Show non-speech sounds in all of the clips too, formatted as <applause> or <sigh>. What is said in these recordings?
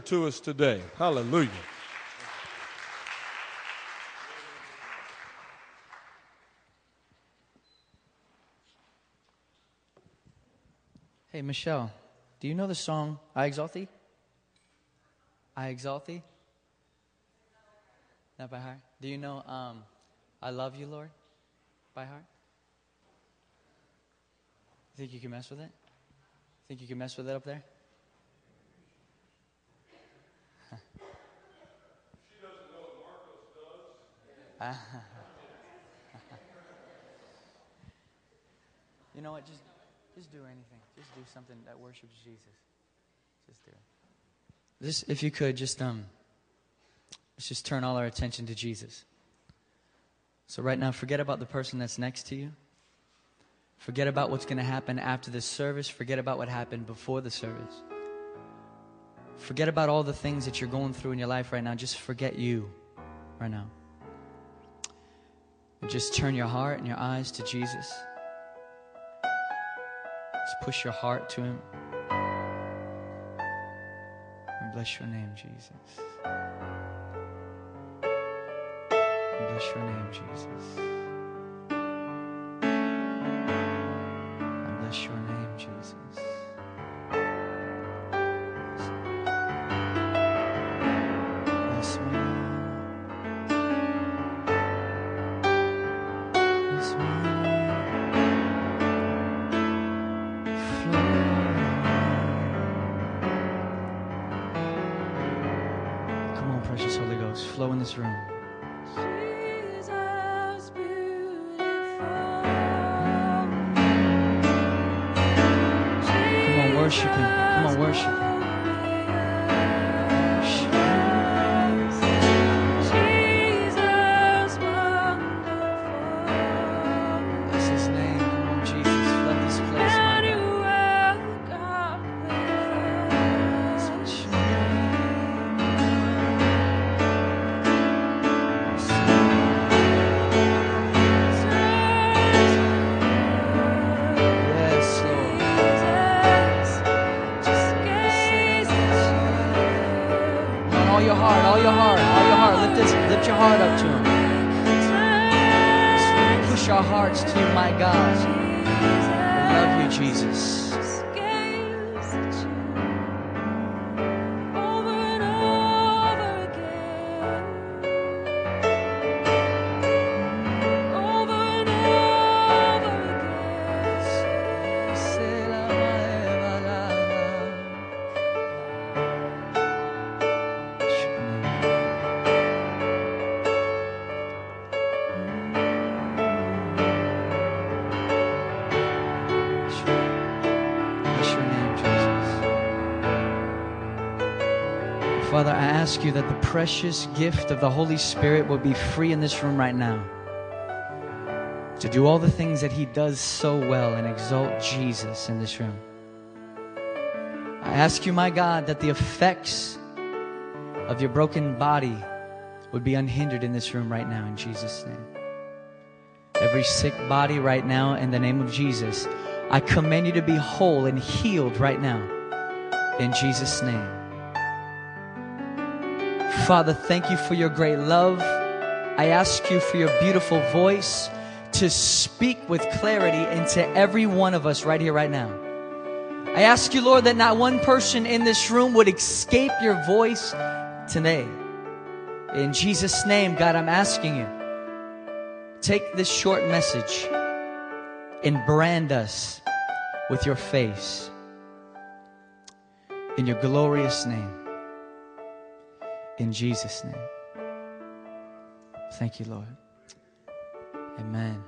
to us today. Hallelujah. Hey, Michelle, do you know the song I Exalt Thee? I Exalt Thee? Not by heart. Do you know um, I Love You, Lord? By heart? Think you can mess with it? Think you can mess with it up there? <laughs> you know what? Just, just do anything. Just do something that worships Jesus. Just do it. Just, if you could, just um, let's just turn all our attention to Jesus. So right now, forget about the person that's next to you. Forget about what's going to happen after the service. Forget about what happened before the service. Forget about all the things that you're going through in your life right now. Just forget you right now. And just turn your heart and your eyes to Jesus. Just push your heart to Him. And bless your name, Jesus. And bless your name, Jesus. And bless your name, Jesus. Flow in this room. Come on, worship Him. Come on, worship Him. Lift your heart up to Him. Push our hearts to you, my God. We love you, Jesus. You that the precious gift of the Holy Spirit will be free in this room right now. To do all the things that He does so well and exalt Jesus in this room. I ask you, my God, that the effects of your broken body would be unhindered in this room right now in Jesus' name. Every sick body right now, in the name of Jesus, I command you to be whole and healed right now in Jesus' name. Father, thank you for your great love. I ask you for your beautiful voice to speak with clarity into every one of us right here, right now. I ask you, Lord, that not one person in this room would escape your voice today. In Jesus' name, God, I'm asking you, take this short message and brand us with your face. In your glorious name. In Jesus' name. Thank you, Lord. Amen.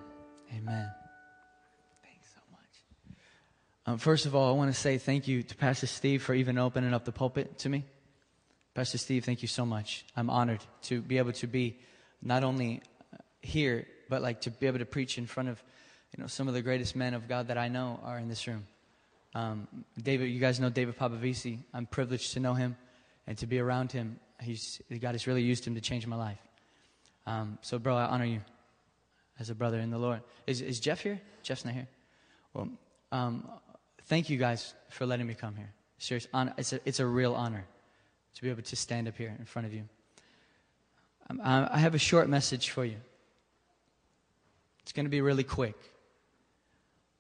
Amen. Thanks so much. Um, first of all, I want to say thank you to Pastor Steve for even opening up the pulpit to me. Pastor Steve, thank you so much. I'm honored to be able to be not only here, but like to be able to preach in front of, you know, some of the greatest men of God that I know are in this room. Um, David, you guys know David Papavisi. I'm privileged to know him and to be around him. He's, God has really used him to change my life. Um, so, bro, I honor you as a brother in the Lord. Is, is Jeff here? Jeff's not here. Well, um, thank you guys for letting me come here. Serious honor. It's a, it's a real honor to be able to stand up here in front of you. Um, I I have a short message for you. It's going to be really quick,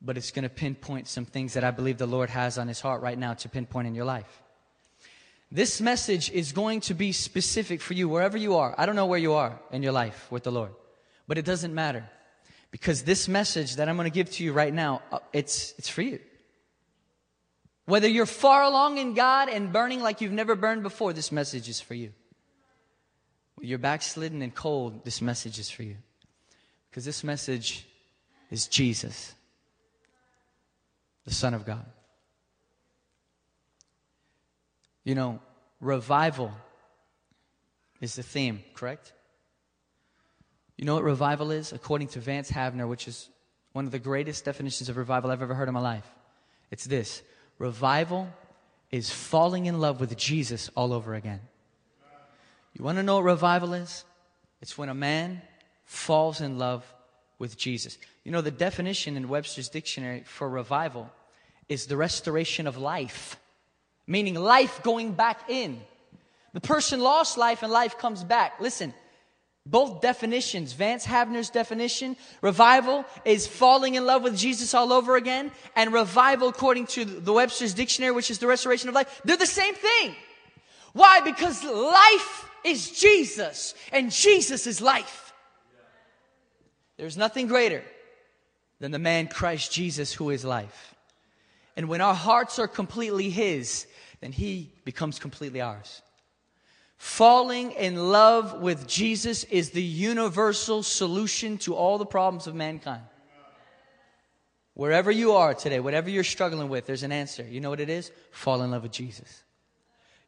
but it's going to pinpoint some things that I believe the Lord has on his heart right now to pinpoint in your life. This message is going to be specific for you wherever you are. I don't know where you are in your life with the Lord, but it doesn't matter because this message that I'm going to give to you right now, uh, it's, it's for you. Whether you're far along in God and burning like you've never burned before, this message is for you. You're backslidden and cold, this message is for you. Because this message is Jesus, the Son of God. You know, revival is the theme, correct? You know what revival is? According to Vance Havner, which is one of the greatest definitions of revival I've ever heard in my life. It's this revival is falling in love with Jesus all over again. You want to know what revival is? It's when a man falls in love with Jesus. You know, the definition in Webster's dictionary for revival is the restoration of life, meaning life going back in. The person lost life and life comes back. Listen, both definitions, Vance Havner's definition, revival is falling in love with Jesus all over again, and revival, according to the Webster's dictionary, which is the restoration of life, they're the same thing. Why? Because life is Jesus, and Jesus is life. There's nothing greater than the man Christ Jesus who is life. And when our hearts are completely His, then He becomes completely ours. Falling in love with Jesus is the universal solution to all the problems of mankind. Wherever you are today, whatever you're struggling with, there's an answer. You know what it is? Fall in love with Jesus.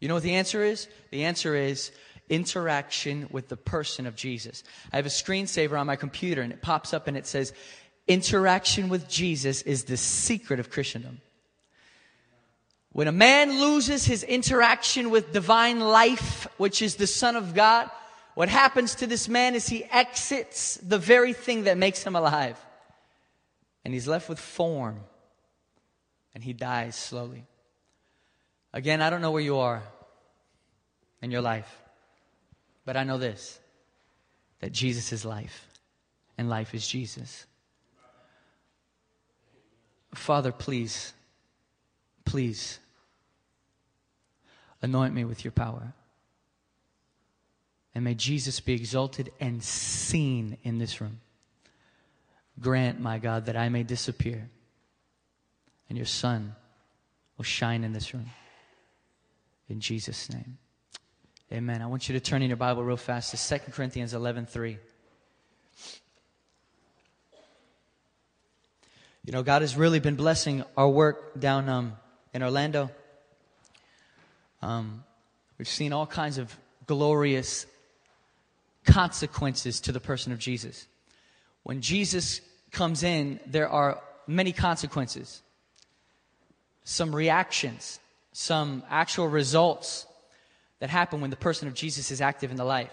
You know what the answer is? The answer is interaction with the person of Jesus. I have a screensaver on my computer and it pops up and it says, Interaction with Jesus is the secret of Christendom. When a man loses his interaction with divine life, which is the Son of God, what happens to this man is he exits the very thing that makes him alive. And he's left with form. And he dies slowly. Again, I don't know where you are in your life, but I know this that Jesus is life, and life is Jesus. Father, please, please anoint me with your power. And may Jesus be exalted and seen in this room. Grant, my God, that I may disappear and your Son will shine in this room. In Jesus' name. Amen. I want you to turn in your Bible real fast to 2 Corinthians 11 3. You know, God has really been blessing our work down um, in Orlando. Um, we've seen all kinds of glorious consequences to the person of Jesus. When Jesus comes in, there are many consequences, some reactions, some actual results that happen when the person of Jesus is active in the life.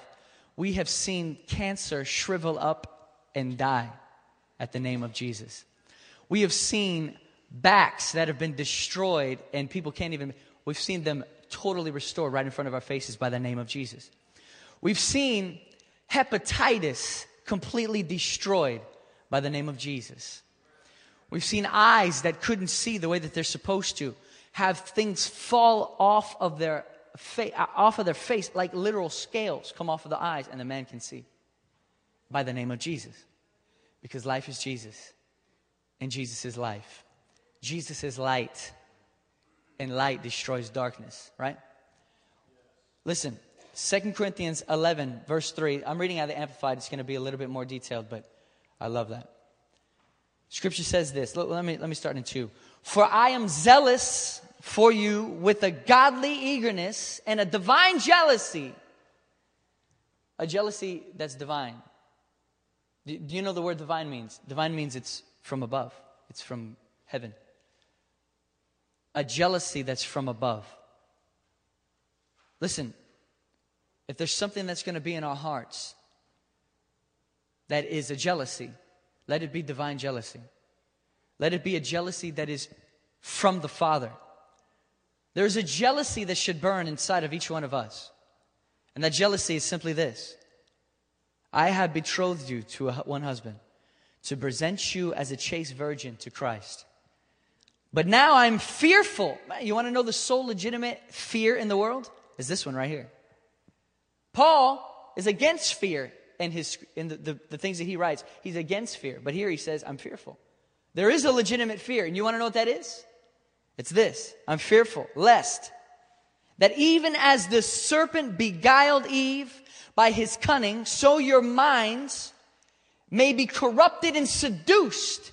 We have seen cancer shrivel up and die at the name of Jesus. We have seen backs that have been destroyed and people can't even, we've seen them totally restored right in front of our faces by the name of Jesus. We've seen hepatitis completely destroyed by the name of Jesus. We've seen eyes that couldn't see the way that they're supposed to have things fall off of their fa- off of their face like literal scales come off of the eyes and the man can see by the name of Jesus. Because life is Jesus and Jesus is life. Jesus is light and light destroys darkness, right? Listen, 2 Corinthians 11, verse 3. I'm reading out of the Amplified. It's going to be a little bit more detailed, but I love that. Scripture says this. Let, let me, let me start in 2. For I am zealous for you with a godly eagerness and a divine jealousy. A jealousy that's divine. Do, do you know the word divine means? Divine means it's from above, it's from heaven a jealousy that's from above. Listen, if there's something that's going to be in our hearts that is a jealousy, let it be divine jealousy. Let it be a jealousy that is from the Father. There's a jealousy that should burn inside of each one of us. And that jealousy is simply this I have betrothed you to a, one husband to present you as a chaste virgin to Christ. But now I'm fearful. You want to know the sole legitimate fear in the world? Is this one right here. Paul is against fear in, his, in the, the, the things that he writes. He's against fear. But here he says, I'm fearful. There is a legitimate fear. And you want to know what that is? It's this I'm fearful, lest that even as the serpent beguiled Eve by his cunning, so your minds may be corrupted and seduced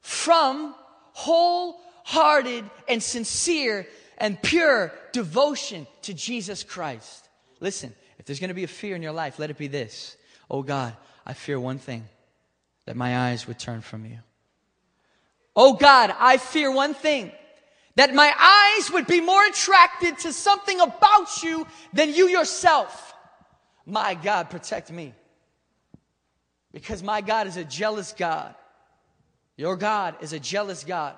from wholehearted and sincere and pure devotion to Jesus Christ. Listen, if there's going to be a fear in your life, let it be this. Oh God, I fear one thing that my eyes would turn from you. Oh God, I fear one thing that my eyes would be more attracted to something about you than you yourself. My God, protect me. Because my God is a jealous God. Your God is a jealous God,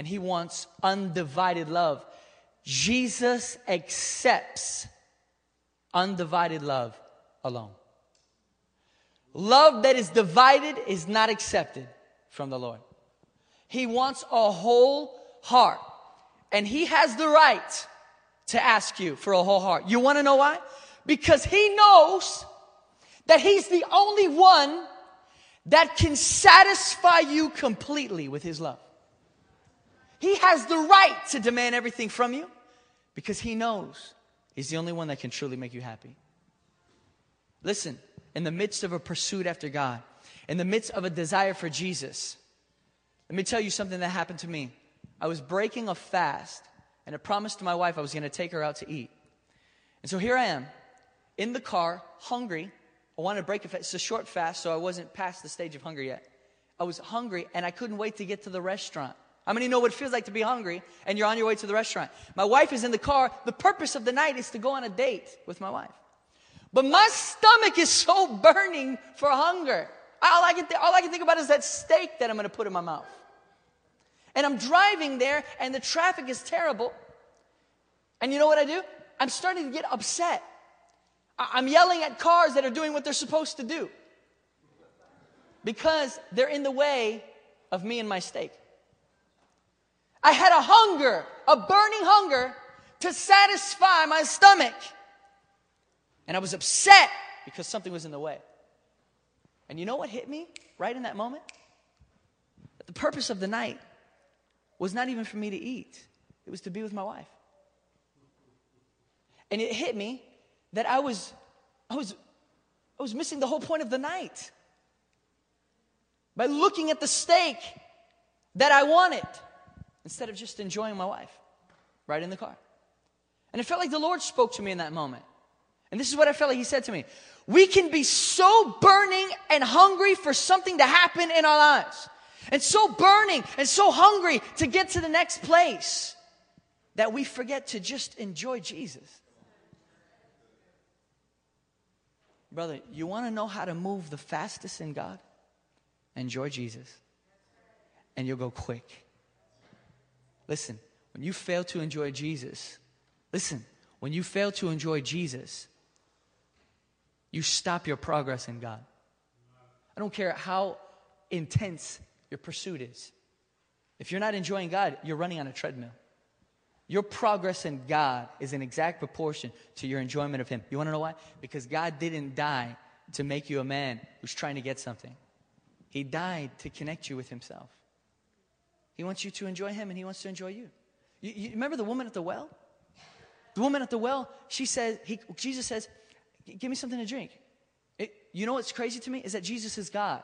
and He wants undivided love. Jesus accepts undivided love alone. Love that is divided is not accepted from the Lord. He wants a whole heart. And he has the right to ask you for a whole heart. You want to know why? Because he knows that he's the only one that can satisfy you completely with his love. He has the right to demand everything from you because he knows he's the only one that can truly make you happy. Listen, in the midst of a pursuit after God, in the midst of a desire for Jesus, let me tell you something that happened to me. I was breaking a fast, and I promised to my wife I was going to take her out to eat. And so here I am in the car, hungry. I wanted to break a fast. It's a short fast, so I wasn't past the stage of hunger yet. I was hungry, and I couldn't wait to get to the restaurant. How many know what it feels like to be hungry and you're on your way to the restaurant? My wife is in the car. The purpose of the night is to go on a date with my wife. But my stomach is so burning for hunger. All I can, th- all I can think about is that steak that I'm going to put in my mouth. And I'm driving there, and the traffic is terrible. And you know what I do? I'm starting to get upset. I- I'm yelling at cars that are doing what they're supposed to do because they're in the way of me and my steak. I had a hunger, a burning hunger to satisfy my stomach. And I was upset because something was in the way. And you know what hit me right in that moment? That the purpose of the night was not even for me to eat, it was to be with my wife. And it hit me that I was, I was, I was missing the whole point of the night by looking at the steak that I wanted instead of just enjoying my wife right in the car. And it felt like the Lord spoke to me in that moment. And this is what I felt like He said to me. We can be so burning and hungry for something to happen in our lives, and so burning and so hungry to get to the next place that we forget to just enjoy Jesus. Brother, you want to know how to move the fastest in God? Enjoy Jesus. And you'll go quick. Listen, when you fail to enjoy Jesus, listen, when you fail to enjoy Jesus, you stop your progress in God. I don't care how intense your pursuit is. If you're not enjoying God, you're running on a treadmill. Your progress in God is in exact proportion to your enjoyment of Him. You want to know why? Because God didn't die to make you a man who's trying to get something, He died to connect you with Himself. He wants you to enjoy Him and He wants to enjoy you. You, you remember the woman at the well? The woman at the well, she says, he, Jesus says, Give me something to drink. It, you know what's crazy to me? Is that Jesus is God.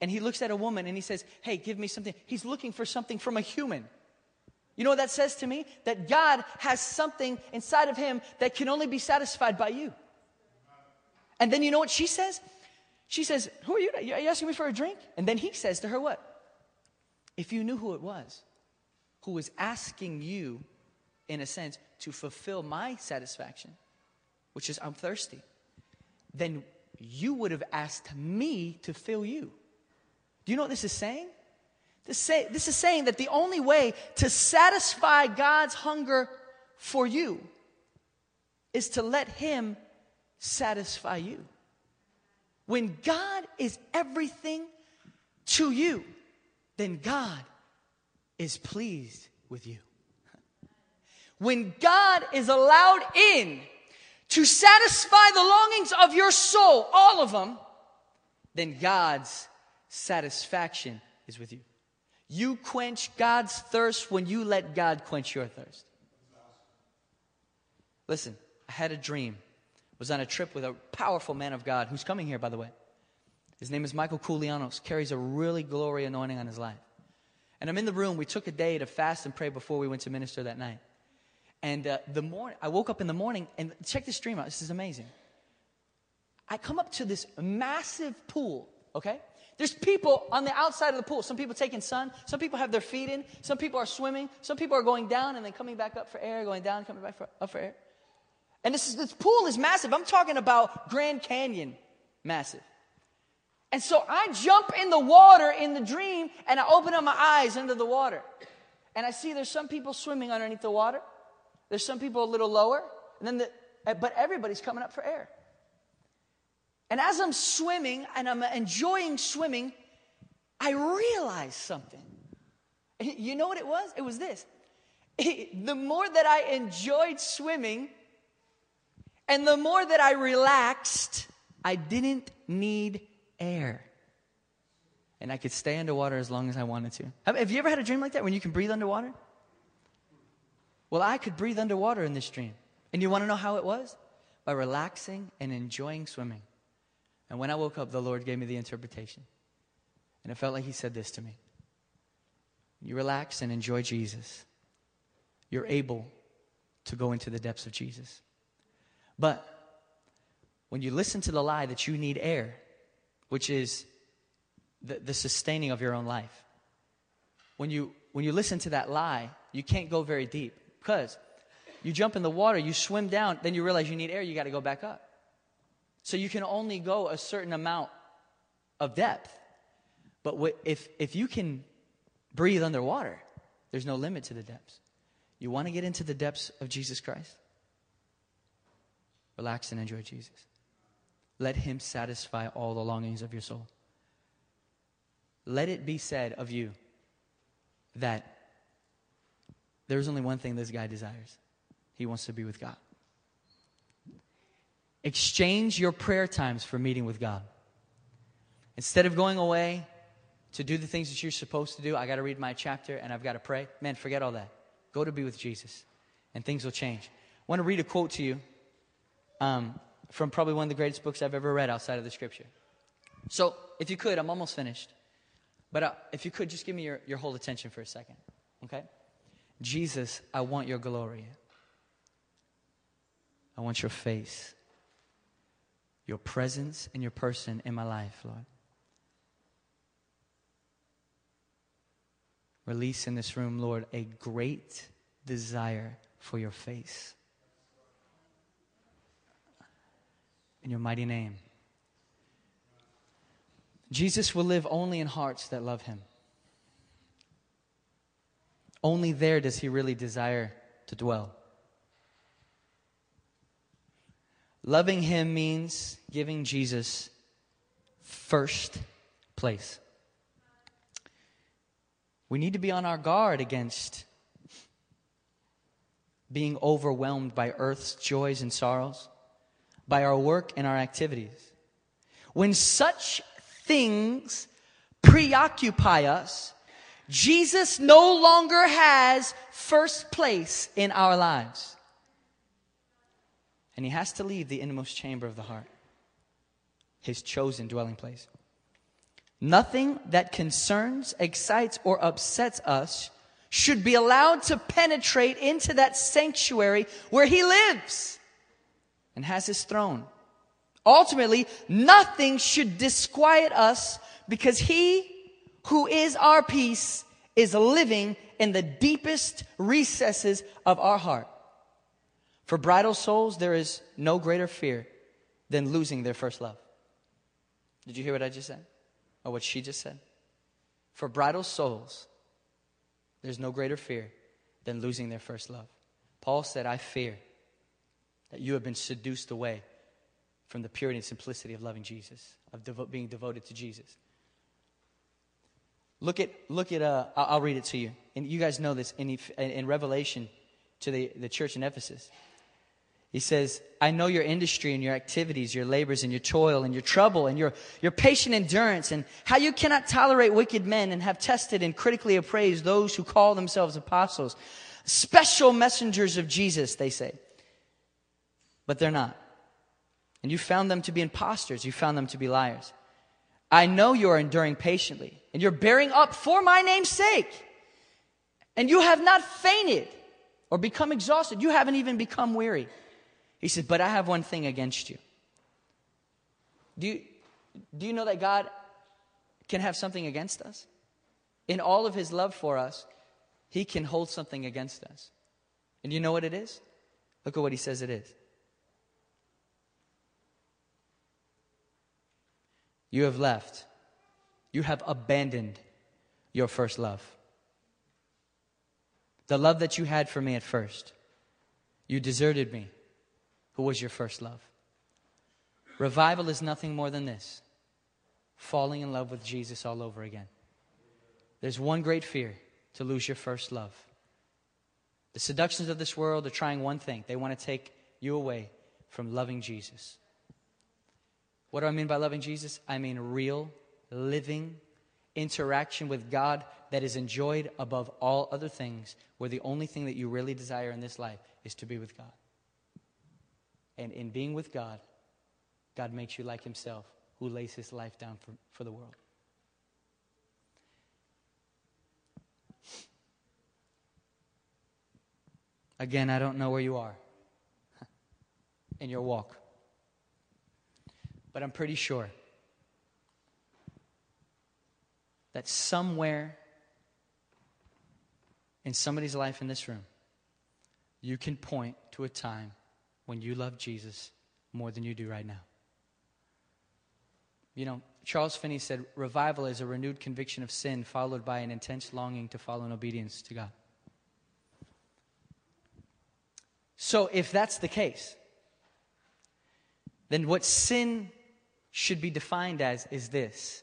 And he looks at a woman and he says, Hey, give me something. He's looking for something from a human. You know what that says to me? That God has something inside of him that can only be satisfied by you. And then you know what she says? She says, Who are you? Are you asking me for a drink? And then he says to her, What? If you knew who it was, who was asking you, in a sense, to fulfill my satisfaction, which is I'm thirsty, then you would have asked me to fill you. Do you know what this is saying? This, say, this is saying that the only way to satisfy God's hunger for you is to let Him satisfy you. When God is everything to you, then God is pleased with you. When God is allowed in to satisfy the longings of your soul, all of them, then God's satisfaction is with you. You quench God's thirst when you let God quench your thirst. Listen, I had a dream. I Was on a trip with a powerful man of God who's coming here, by the way. His name is Michael Koulianos. Carries a really glory anointing on his life. And I'm in the room. We took a day to fast and pray before we went to minister that night. And uh, the morning, I woke up in the morning and check this stream out. This is amazing. I come up to this massive pool, okay? There's people on the outside of the pool. Some people taking sun. Some people have their feet in. Some people are swimming. Some people are going down and then coming back up for air, going down, coming back for, up for air. And this, is, this pool is massive. I'm talking about Grand Canyon massive. And so I jump in the water in the dream and I open up my eyes under the water. And I see there's some people swimming underneath the water. There's some people a little lower. And then the, eh, but everybody's coming up for air. And as I'm swimming and I'm enjoying swimming, I realized something. <laughs> You know what it was? It was this. <laughs> The more that I enjoyed swimming and the more that I relaxed, I didn't need air. And I could stay underwater as long as I wanted to. Have you ever had a dream like that when you can breathe underwater? Well, I could breathe underwater in this dream. And you want to know how it was? By relaxing and enjoying swimming. And when I woke up, the Lord gave me the interpretation. And it felt like He said this to me You relax and enjoy Jesus. You're able to go into the depths of Jesus. But when you listen to the lie that you need air, which is the, the sustaining of your own life, when you, when you listen to that lie, you can't go very deep because you jump in the water, you swim down, then you realize you need air, you got to go back up. So you can only go a certain amount of depth. But if, if you can breathe underwater, there's no limit to the depths. You want to get into the depths of Jesus Christ? Relax and enjoy Jesus. Let Him satisfy all the longings of your soul. Let it be said of you that there's only one thing this guy desires he wants to be with God. Exchange your prayer times for meeting with God. Instead of going away to do the things that you're supposed to do, I got to read my chapter and I've got to pray. Man, forget all that. Go to be with Jesus and things will change. I want to read a quote to you um, from probably one of the greatest books I've ever read outside of the scripture. So, if you could, I'm almost finished. But uh, if you could, just give me your, your whole attention for a second. Okay? Jesus, I want your glory. I want your face your presence and your person in my life, Lord. Release in this room, Lord, a great desire for your face. In your mighty name. Jesus will live only in hearts that love him. Only there does he really desire to dwell. Loving Him means giving Jesus first place. We need to be on our guard against being overwhelmed by earth's joys and sorrows, by our work and our activities. When such things preoccupy us, Jesus no longer has first place in our lives and he has to leave the innermost chamber of the heart, his chosen dwelling place. Nothing that concerns, excites, or upsets us should be allowed to penetrate into that sanctuary where he lives and has his throne. Ultimately, nothing should disquiet us because he who is our peace is living in the deepest recesses of our heart. For bridal souls, there is no greater fear than losing their first love. Did you hear what I just said? Or what she just said? For bridal souls, there's no greater fear than losing their first love. Paul said, I fear that you have been seduced away from the purity and simplicity of loving Jesus, of devo- being devoted to Jesus. Look at, look at uh, I'll, read it to you. And you guys know this in, in Revelation to the, the church in Ephesus. He says, I know your industry and your activities, your labors and your toil and your trouble and your, your patient endurance and how you cannot tolerate wicked men and have tested and critically appraised those who call themselves apostles. Special messengers of Jesus, they say. But they're not. And you found them to be impostors. You found them to be liars. I know you are enduring patiently and you're bearing up for my name's sake. And you have not fainted or become exhausted. You haven't even become weary. He said, But I have one thing against you. Do you, do you know that God can have something against us? In all of his love for us, he can hold something against us. And you know what it is? Look at what he says it is. You have left. You have abandoned your first love. The love that you had for me at first. You deserted me, who was your first love. Revival is nothing more than this falling in love with Jesus all over again. There's one great fear to lose your first love. The seductions of this world are trying one thing they want to take you away from loving Jesus. What do I mean by loving Jesus? I mean real, living interaction with God that is enjoyed above all other things, where the only thing that you really desire in this life is to be with God. And in being with God, God makes you like Himself, who lays His life down for, for the world. Again, I don't know where you are in your walk, but I'm pretty sure that somewhere in somebody's life in this room, you can point to a time when you love Jesus more than you do right now. You know, Charles Finney said, Revival is a renewed conviction of sin followed by an intense longing to follow in obedience to God. So, if that's the case, then what sin should be defined as is this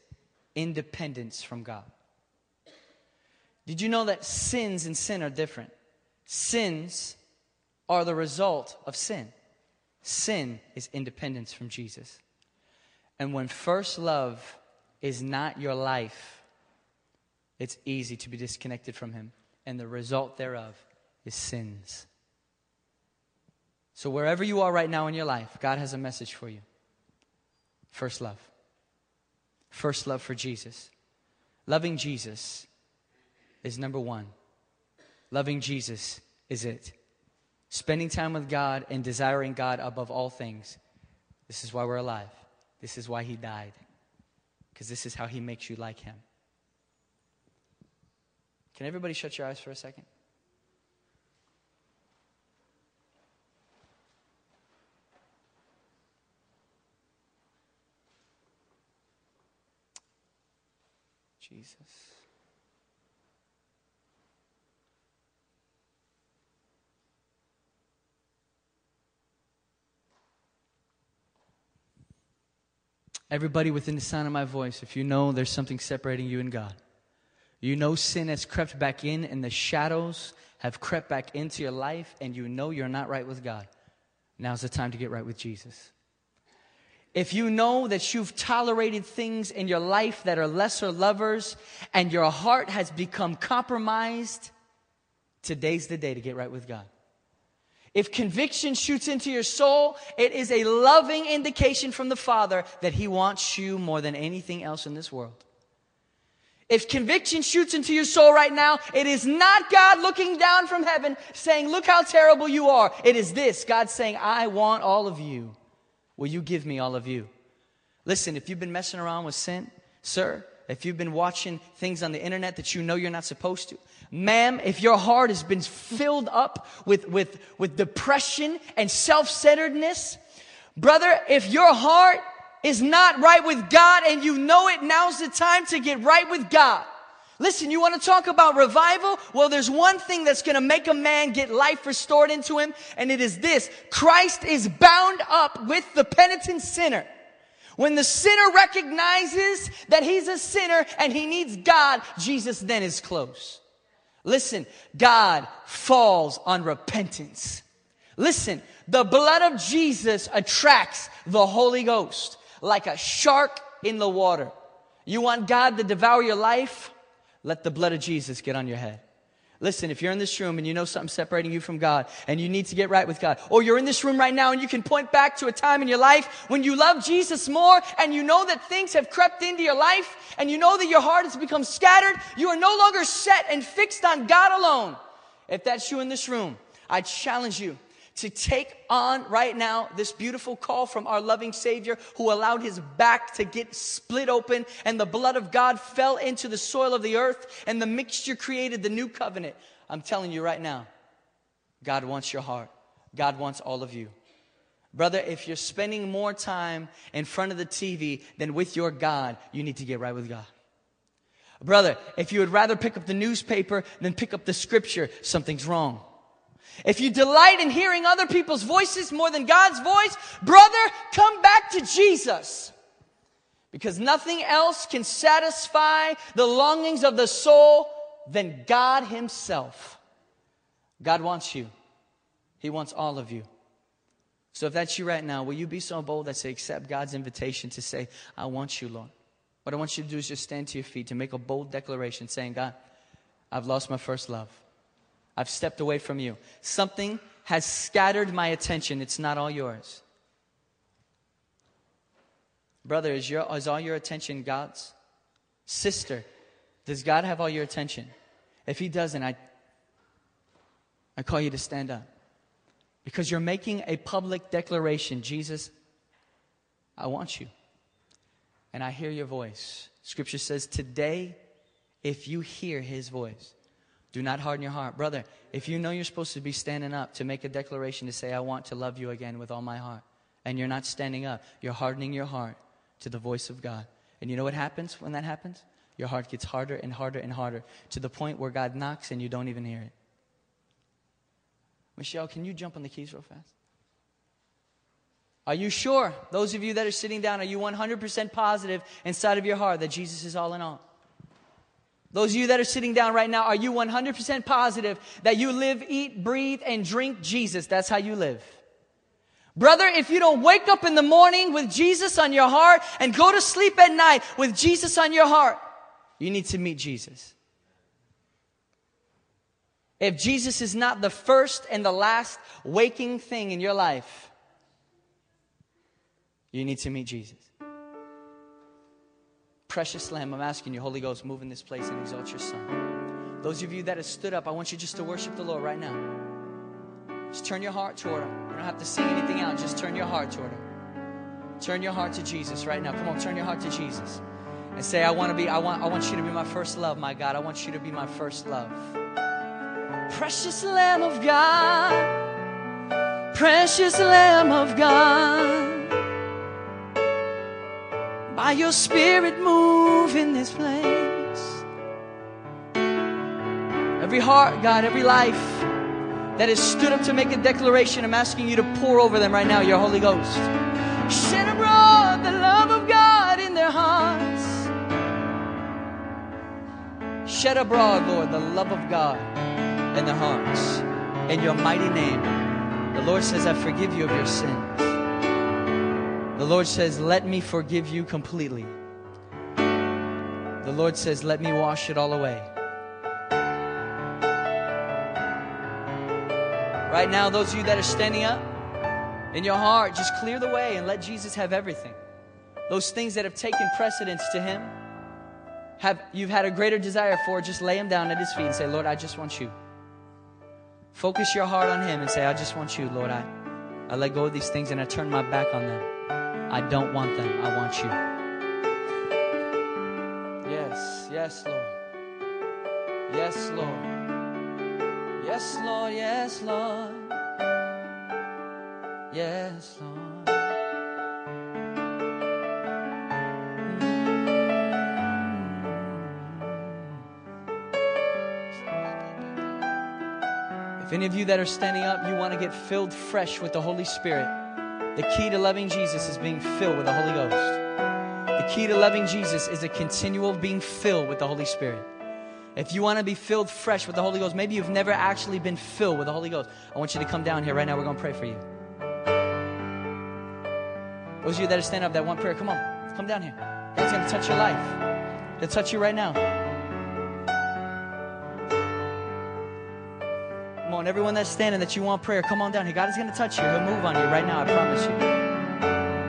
independence from God. Did you know that sins and sin are different? Sins are the result of sin. Sin is independence from Jesus. And when first love is not your life, it's easy to be disconnected from Him. And the result thereof is sins. So, wherever you are right now in your life, God has a message for you. First love. First love for Jesus. Loving Jesus is number one. Loving Jesus is it. Spending time with God and desiring God above all things. This is why we're alive. This is why He died. Because this is how He makes you like Him. Can everybody shut your eyes for a second? Jesus. Everybody within the sound of my voice, if you know there's something separating you and God, you know sin has crept back in and the shadows have crept back into your life, and you know you're not right with God, now's the time to get right with Jesus. If you know that you've tolerated things in your life that are lesser lovers and your heart has become compromised, today's the day to get right with God. If conviction shoots into your soul, it is a loving indication from the Father that He wants you more than anything else in this world. If conviction shoots into your soul right now, it is not God looking down from heaven saying, Look how terrible you are. It is this God saying, I want all of you. Will you give me all of you? Listen, if you've been messing around with sin, sir, if you've been watching things on the internet that you know you're not supposed to, ma'am, if your heart has been filled up with, with, with depression and self centeredness, brother, if your heart is not right with God and you know it, now's the time to get right with God. Listen, you want to talk about revival? Well, there's one thing that's going to make a man get life restored into him, and it is this. Christ is bound up with the penitent sinner. When the sinner recognizes that he's a sinner and he needs God, Jesus then is close. Listen, God falls on repentance. Listen, the blood of Jesus attracts the Holy Ghost like a shark in the water. You want God to devour your life? Let the blood of Jesus get on your head. Listen, if you're in this room and you know something separating you from God and you need to get right with God, or you're in this room right now and you can point back to a time in your life when you love Jesus more and you know that things have crept into your life and you know that your heart has become scattered, you are no longer set and fixed on God alone. If that's you in this room, I challenge you to take on right now this beautiful call from our loving Savior who allowed his back to get split open and the blood of God fell into the soil of the earth and the mixture created the new covenant. I'm telling you right now, God wants your heart. God wants all of you. Brother, if you're spending more time in front of the TV than with your God, you need to get right with God. Brother, if you would rather pick up the newspaper than pick up the scripture, something's wrong. If you delight in hearing other people's voices more than God's voice, brother, come back to Jesus. Because nothing else can satisfy the longings of the soul than God Himself. God wants you. He wants all of you. So if that's you right now, will you be so bold as to accept God's invitation to say, I want you, Lord? What I want you to do is just stand to your feet to make a bold declaration saying, God, I've lost my first love. I've stepped away from you. Something has scattered my attention. It's not all yours. Brother, is, your, is all your attention God's? Sister, does God have all your attention? If He doesn't, I, I call you to stand up. Because you're making a public declaration Jesus, I want you. And I hear your voice. Scripture says, Today, if you hear His voice, do not harden your heart. Brother, if you know you're supposed to be standing up to make a declaration to say, I want to love you again with all my heart, and you're not standing up, you're hardening your heart to the voice of God. And you know what happens when that happens? Your heart gets harder and harder and harder to the point where God knocks and you don't even hear it. Michelle, can you jump on the keys real fast? Are you sure? Those of you that are sitting down, are you 100% positive inside of your heart that Jesus is all in all? Those of you that are sitting down right now, are you 100% positive that you live, eat, breathe, and drink Jesus? That's how you live. Brother, if you don't wake up in the morning with Jesus on your heart and go to sleep at night with Jesus on your heart, you need to meet Jesus. If Jesus is not the first and the last waking thing in your life, you need to meet Jesus. Precious Lamb, I'm asking you, Holy Ghost, move in this place and exalt your Son. Those of you that have stood up, I want you just to worship the Lord right now. Just turn your heart toward Him. You don't have to sing anything out, just turn your heart toward Him. Turn your heart to Jesus right now. Come on, turn your heart to Jesus. And say, I want to be, I want, I want you to be my first love, my God. I want you to be my first love. Precious Lamb of God, precious Lamb of God. By your spirit, move in this place. Every heart, God, every life that has stood up to make a declaration, I'm asking you to pour over them right now, your Holy Ghost. Shed abroad the love of God in their hearts. Shed abroad, Lord, the love of God in their hearts. In your mighty name, the Lord says, I forgive you of your sins. The Lord says, Let me forgive you completely. The Lord says, Let me wash it all away. Right now, those of you that are standing up in your heart, just clear the way and let Jesus have everything. Those things that have taken precedence to Him, have you've had a greater desire for, just lay them down at His feet and say, Lord, I just want you. Focus your heart on Him and say, I just want you, Lord. I, I let go of these things and I turn my back on them. I don't want them. I want you. Yes, yes, Lord. Yes, Lord. Yes, Lord. Yes, Lord. Yes, Lord. If any of you that are standing up, you want to get filled fresh with the Holy Spirit, the key to loving Jesus is being filled with the Holy Ghost. The key to loving Jesus is a continual being filled with the Holy Spirit. If you want to be filled fresh with the Holy Ghost, maybe you've never actually been filled with the Holy Ghost. I want you to come down here right now. We're going to pray for you. Those of you that are standing up that want prayer, come on. Come down here. God's going to touch your life. He'll touch you right now. On, everyone that's standing that you want prayer, come on down here. God is going to touch you. He'll move on you right now, I promise you.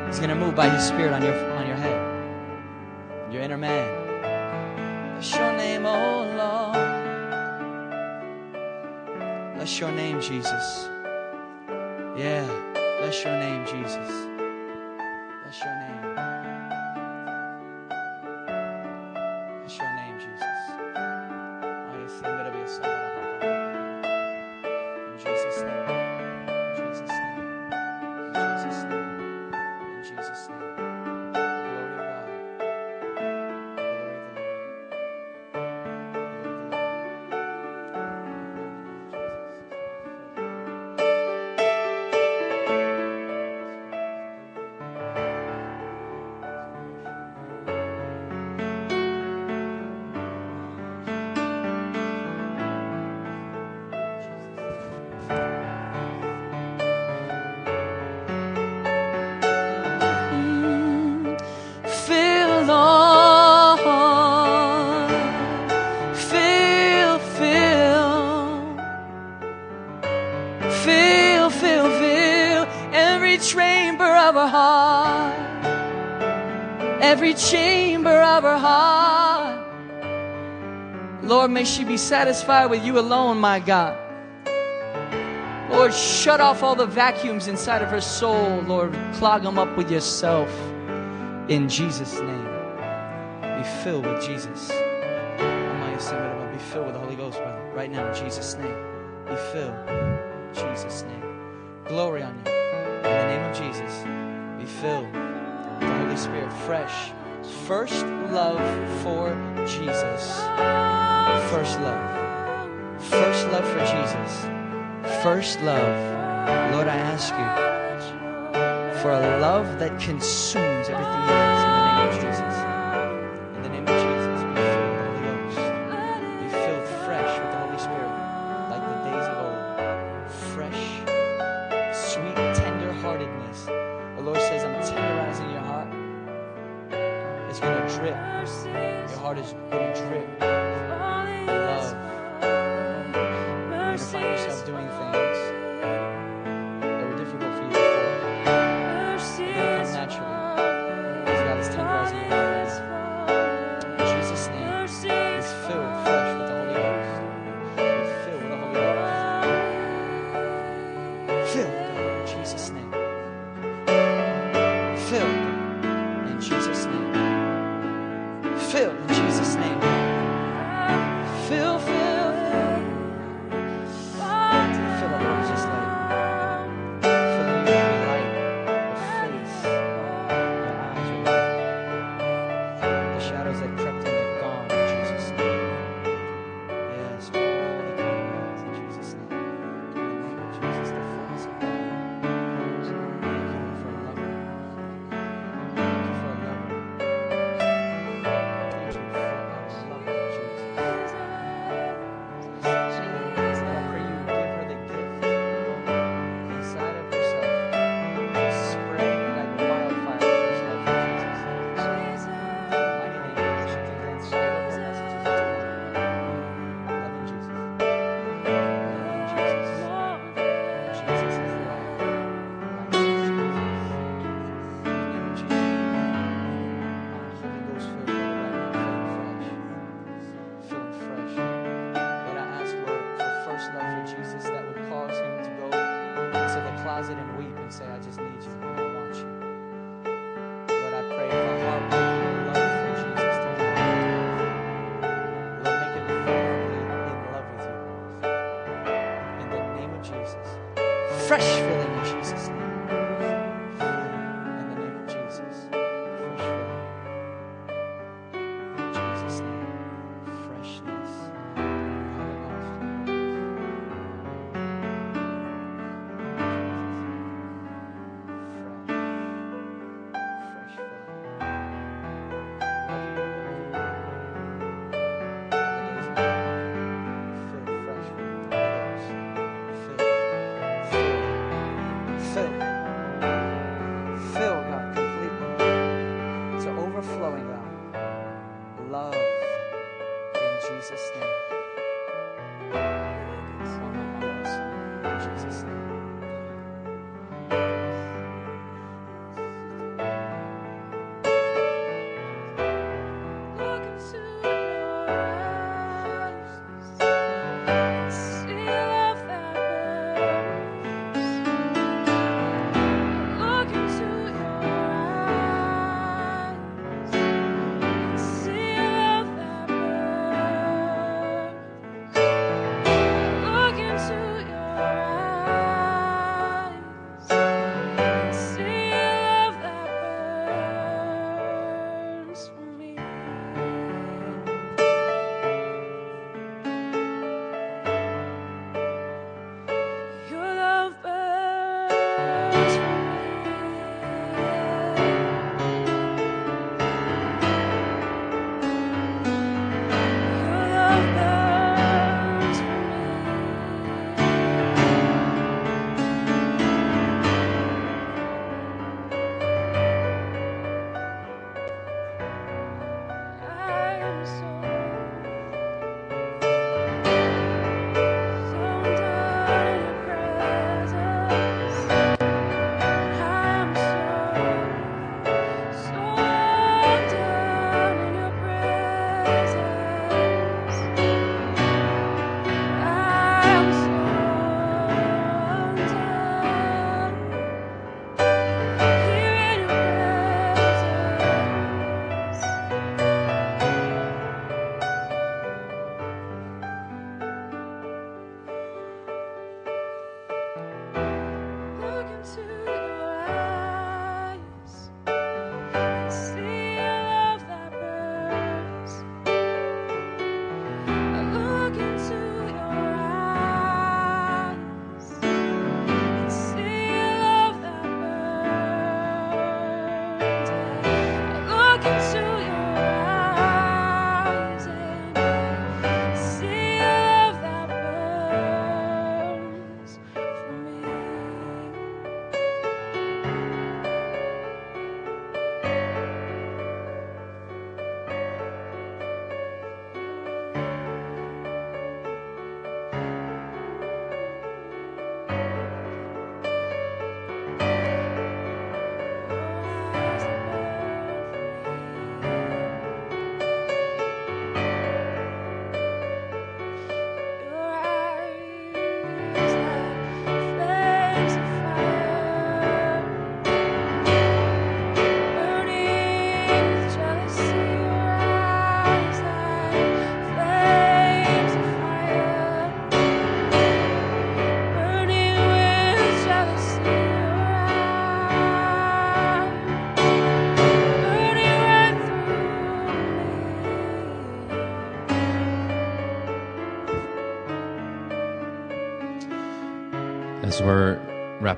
He's going to move by His Spirit on your, on your head, your inner man. Bless your name, oh Lord. Bless your name, Jesus. Yeah, bless your name, Jesus. May she be satisfied with you alone, my God. Lord, shut off all the vacuums inside of her soul. Lord, clog them up with yourself. In Jesus' name. Be filled with Jesus. Be filled with the Holy Ghost, brother. Right now, in Jesus' name. Be filled. In Jesus' name. Glory on you. In the name of Jesus. Be filled with the Holy Spirit. Fresh. First love for Jesus. First love. First love for Jesus. First love. Lord, I ask you for a love that consumes everything he Filled, in Jesus' name. And say, I just need you and I want you. Lord, I pray for a heartbreaking love for Jesus to Lord, make in love with you. In the name of Jesus.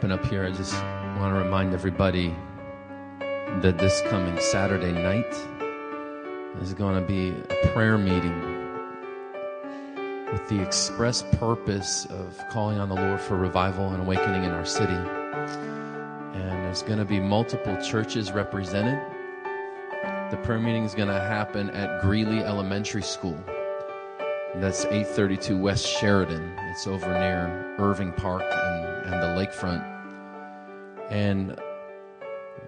Wrapping up here, I just want to remind everybody that this coming Saturday night is going to be a prayer meeting with the express purpose of calling on the Lord for revival and awakening in our city. And there's going to be multiple churches represented. The prayer meeting is going to happen at Greeley Elementary School. That's 832 West Sheridan. It's over near Irving Park and, and the lakefront. And,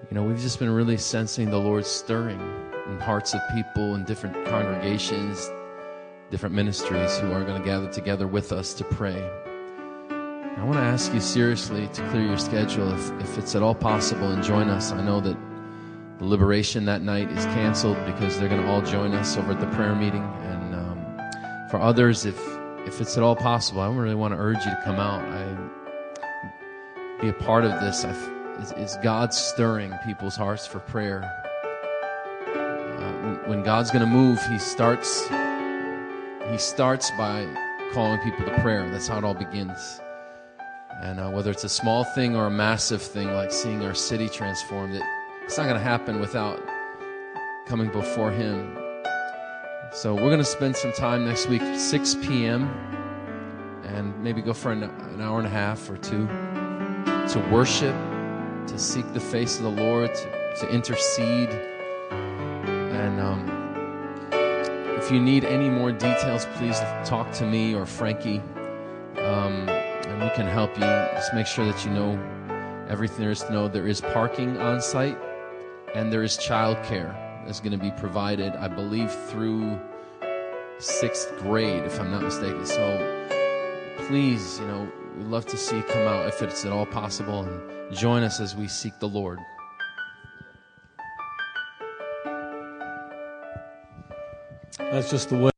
you know, we've just been really sensing the Lord stirring in hearts of people in different congregations, different ministries who are going to gather together with us to pray. I want to ask you seriously to clear your schedule if, if it's at all possible and join us. I know that the liberation that night is canceled because they're going to all join us over at the prayer meeting. And um, for others, if if it's at all possible, I really want to urge you to come out. I be a part of this. I f it's, it's God stirring people's hearts for prayer. Uh, when- when God's going to move, He starts. He starts by calling people to prayer. That's how it all begins. And uh, whether it's a small thing or a massive thing, like seeing our city transformed, it, it's not going to happen without coming before Him. So we're going to spend some time next week, 6 p.m., and maybe go for an, an hour and a half or two to worship, to seek the face of the Lord, to, to intercede. And um, if you need any more details, please talk to me or Frankie, um, and we can help you. Just make sure that you know everything there is to know. There is parking on site, and there is childcare that's going to be provided, I believe, through sixth grade, if I'm not mistaken. So please, you know, we'd love to see you come out if it's at all possible and join us as we seek the Lord. That's just the way.